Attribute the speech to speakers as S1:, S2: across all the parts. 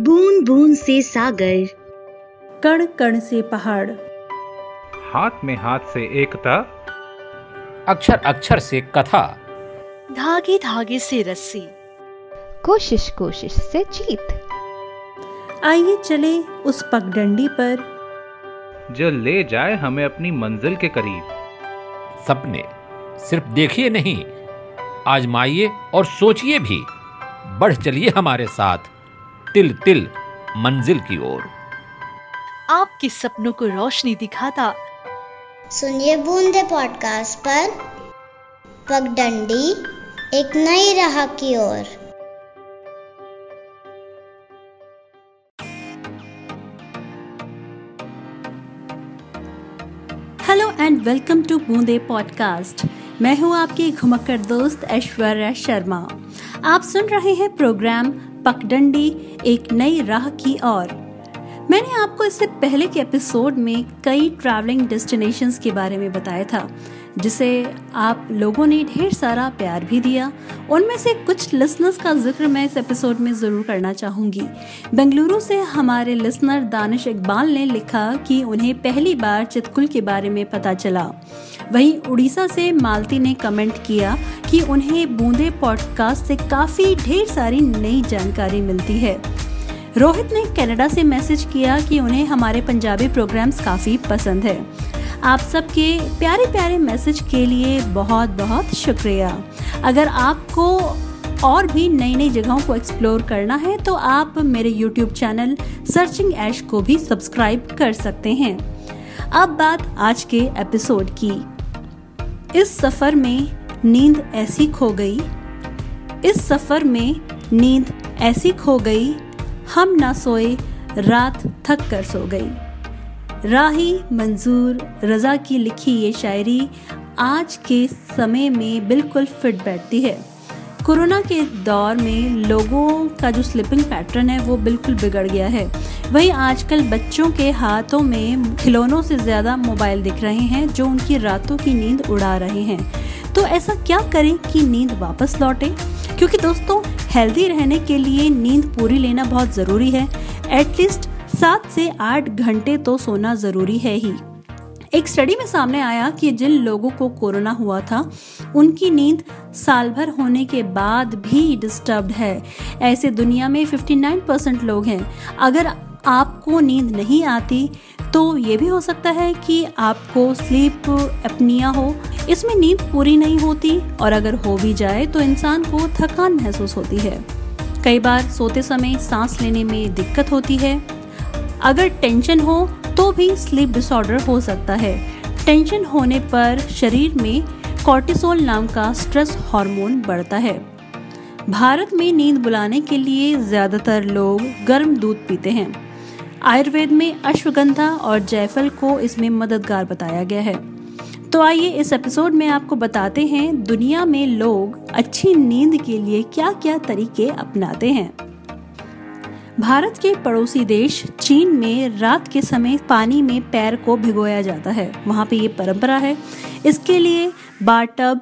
S1: बूंद बूंद से सागर।
S2: कण कण से पहाड़।
S3: हाथ में हाथ से एकता।
S4: अक्षर अक्षर से कथा।
S5: धागे धागे से रस्सी।
S6: कोशिश कोशिश से जीत
S2: आइए चले उस पगडंडी पर।
S3: जो ले जाए हमें अपनी मंजिल के करीब।
S4: सपने सिर्फ़ देखिए नहीं आजमाइए और सोचिए भी। बढ़ चलिए हमारे साथ। तिल तिल मंजिल की ओर।
S5: आपके सपनों को रोशनी दिखाता।
S7: सुनिए बूंदे पॉडकास्ट पर। पगडंडी एक नई राह की ओर।
S2: Hello and welcome to Boonde podcast मैं हूँ आपकी घुमक्कर दोस्त ऐश्वर्या शर्मा। आप सुन रहे हैं प्रोग्राम पगडंडी एक नई राह की ओर। मैंने आपको इससे पहले के एपिसोड में कई ट्रैवलिंग डेस्टिनेशंस के बारे में बताया था। जिसे आप लोगों ने ढेर सारा प्यार भी दिया, उनमें से कुछ लिसनर्स का ज़िक्र मैं इस एपिसोड में ज़रूर करना चाहूँगी। बेंगलुरु से हमारे लिसनर दानिश इकबाल ने लिखा कि उन्हें पहली बार चितकुल के बारे में पता चला। वहीं उड़ीसा से मालती ने कमेंट किया कि उन्हें बूंदे पॉडकास्ट से काफ़ी ढेर सारी नई जानकारी मिलती है। रोहित ने कनाडा से मैसेज किया कि उन्हें हमारे पंजाबी प्रोग्राम्स काफ़ी पसंद है। आप सबके प्यारे प्यारे मैसेज के लिए बहुत बहुत शुक्रिया। अगर आपको और भी नई नई जगहों को एक्सप्लोर करना है तो आप मेरे यूट्यूब चैनल सर्चिंग ऐश को भी सब्सक्राइब कर सकते हैं। अब बात आज के एपिसोड की। इस सफ़र में नींद ऐसी खो गई। इस सफ़र में नींद ऐसी खो गई, हम ना सोए रात थक कर सो गई। राही मंजूर रजा की लिखी ये शायरी आज के समय में बिल्कुल फिट बैठती है। कोरोना के दौर में लोगों का जो स्लिपिंग पैटर्न है, वो बिल्कुल बिगड़ गया है। वहीं आजकल बच्चों के हाथों में खिलौनों से ज़्यादा मोबाइल दिख रहे हैं, जो उनकी रातों की नींद उड़ा रहे हैं। तो ऐसा क्या करें कि नींद वापस लौटे? क्योंकि दोस्तों हेल्दी रहने के लिए नींद पूरी लेना बहुत ज़रूरी है। एटलीस्ट सात से आठ घंटे तो सोना ज़रूरी है ही। एक स्टडी में सामने आया कि जिन लोगों को कोरोना हुआ था, उनकी नींद साल भर होने के बाद भी डिस्टर्ब है। ऐसे दुनिया में 59 परसेंट लोग हैं। अगर आपको नींद नहीं आती तो ये भी हो सकता है कि आपको स्लीप अपनिया हो। इसमें नींद पूरी नहीं होती और अगर हो भी जाए तो इंसान को थकान महसूस होती है। कई बार सोते समय सांस लेने में दिक्कत होती है। अगर टेंशन हो तो भी स्लीप डिसऑर्डर हो सकता है। टेंशन होने पर शरीर में कॉर्टिसोल नाम का स्ट्रेस हार्मोन बढ़ता है। भारत में नींद बुलाने के लिए ज़्यादातर लोग गर्म दूध पीते हैं। आयुर्वेद में अश्वगंधा और जायफल को इसमें मददगार बताया गया है। तो आइए इस एपिसोड में आपको बताते हैं दुनिया में लोग अच्छी नींद के लिए क्या क्या तरीके अपनाते हैं। भारत के पड़ोसी देश चीन में रात के समय पानी में पैर को भिगोया जाता है। वहाँ पे ये परंपरा है। इसके लिए बाटब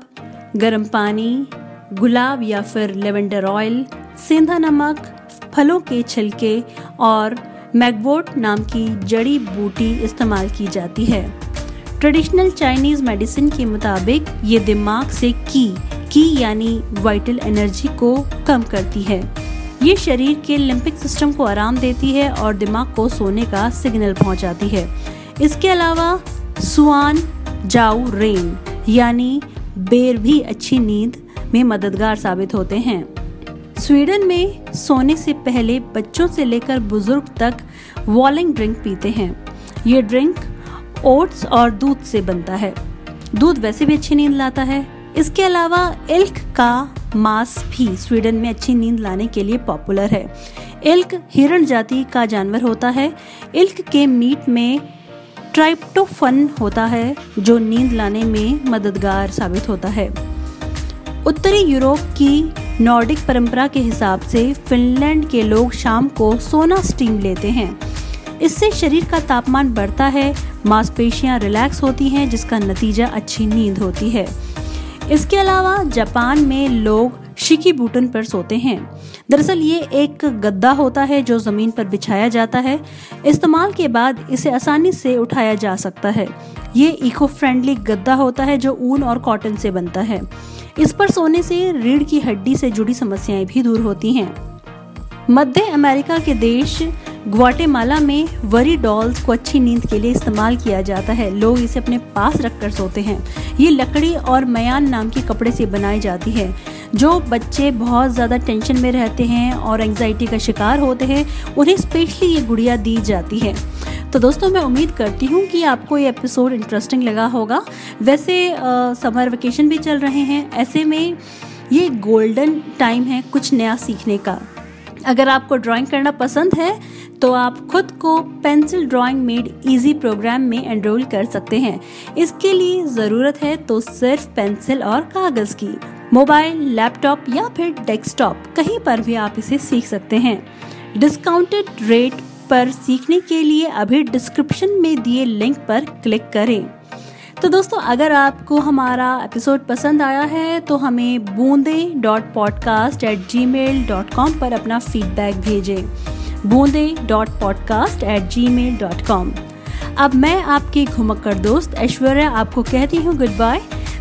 S2: गर्म पानी, गुलाब या फिर लेवेंडर ऑयल, सेंधा नमक, फलों के छिलके और मैगवोट नाम की जड़ी बूटी इस्तेमाल की जाती है। ट्रेडिशनल चाइनीज़ मेडिसिन के मुताबिक ये दिमाग से की की यानी वाइटल एनर्जी को कम करती है। ये शरीर के लिम्पिक सिस्टम को आराम देती है और दिमाग को सोने का सिग्नल पहुंचाती है। इसके अलावा, सुआन जाऊ रेन, यानी बेर भी अच्छी नींद में मददगार साबित होते हैं। स्वीडन में सोने से पहले बच्चों से लेकर बुज़ुर्ग तक वॉलिंग ड्रिंक पीते हैं। ये ड्रिंक ओट्स और दूध से बनता है। दूध वैसे भी अच्छी नींद लाता है। इसके अलावा, इल्क का मांस भी स्वीडन में अच्छी नींद लाने के लिए पॉपुलर है। इल्क हिरण जाति का जानवर होता है। इल्क के मीट में ट्राइप्टोफन होता है, जो नींद लाने में मददगार साबित होता है। उत्तरी यूरोप की नॉर्डिक परंपरा के हिसाब से फिनलैंड के लोग शाम को सोना स्टीम लेते हैं। इससे शरीर का तापमान बढ़ता है, मांसपेशियाँ रिलैक्स होती हैं, जिसका नतीजा अच्छी नींद होती है। इसके अलावा जापान में लोग शिकी बूटन पर सोते हैं। दरअसल ये एक गद्दा होता है जो ज़मीन पर बिछाया जाता है। इस्तेमाल के बाद इसे आसानी से उठाया जा सकता है। ये इको फ्रेंडली गद्दा होता है जो ऊन और कॉटन से बनता है। इस पर सोने से रीढ़ की हड्डी से जुड़ी समस्याएँ भी दूर होती हैं। मध्य अमेरिका के देश ग्वाटेमाला में वरी डॉल्स को अच्छी नींद के लिए इस्तेमाल किया जाता है। लोग इसे अपने पास रखकर सोते हैं। ये लकड़ी और मयान नाम के कपड़े से बनाई जाती है, जो बच्चे बहुत ज़्यादा टेंशन में रहते हैं और एंजाइटी का शिकार होते हैं। उन्हें स्पेशली ये गुड़िया दी जाती है। तो दोस्तों, मैं उम्मीद करती हूँ कि आपको ये एपिसोड इंटरेस्टिंग लगा होगा। वैसे समर वेकेशन भी चल रहे हैं। ऐसे में ये गोल्डन टाइम है कुछ नया सीखने का। अगर आपको ड्राइंग करना पसंद है तो आप खुद को pencil drawing made easy programme में एनरोल कर सकते हैं। इसके लिए ज़रूरत है तो सिर्फ़ पेंसिल और कागज़ की। मोबाइल लैपटॉप या फिर डेस्कटॉप कहीं पर भी आप इसे सीख सकते हैं। डिस्काउंटेड रेट पर सीखने के लिए अभी डिस्क्रिप्शन में दिए लिंक पर क्लिक करें। तो दोस्तों, अगर आपको हमारा एपिसोड पसंद आया है तो हमें Boonde dot podcast at gmail dot com पर अपना फीडबैक भेजें। Boonde dot podcast at gmail dot com अब मैं आपकी घुमक्कर दोस्त ऐश्वर्या आपको कहती हूँ गुड बाय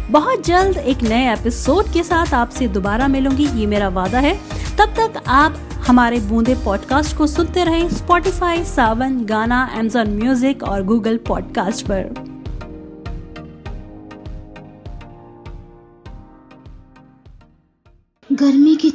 S2: बहुत जल्द एक नए एपिसोड के साथ आपसे दोबारा मिलूँगी, ये मेरा वादा है। तब तक आप हमारे बूंदे पॉडकास्ट को सुनते रहें Spotify Saavn, Gaana Amazon music और गूगल पॉडकास्ट पर।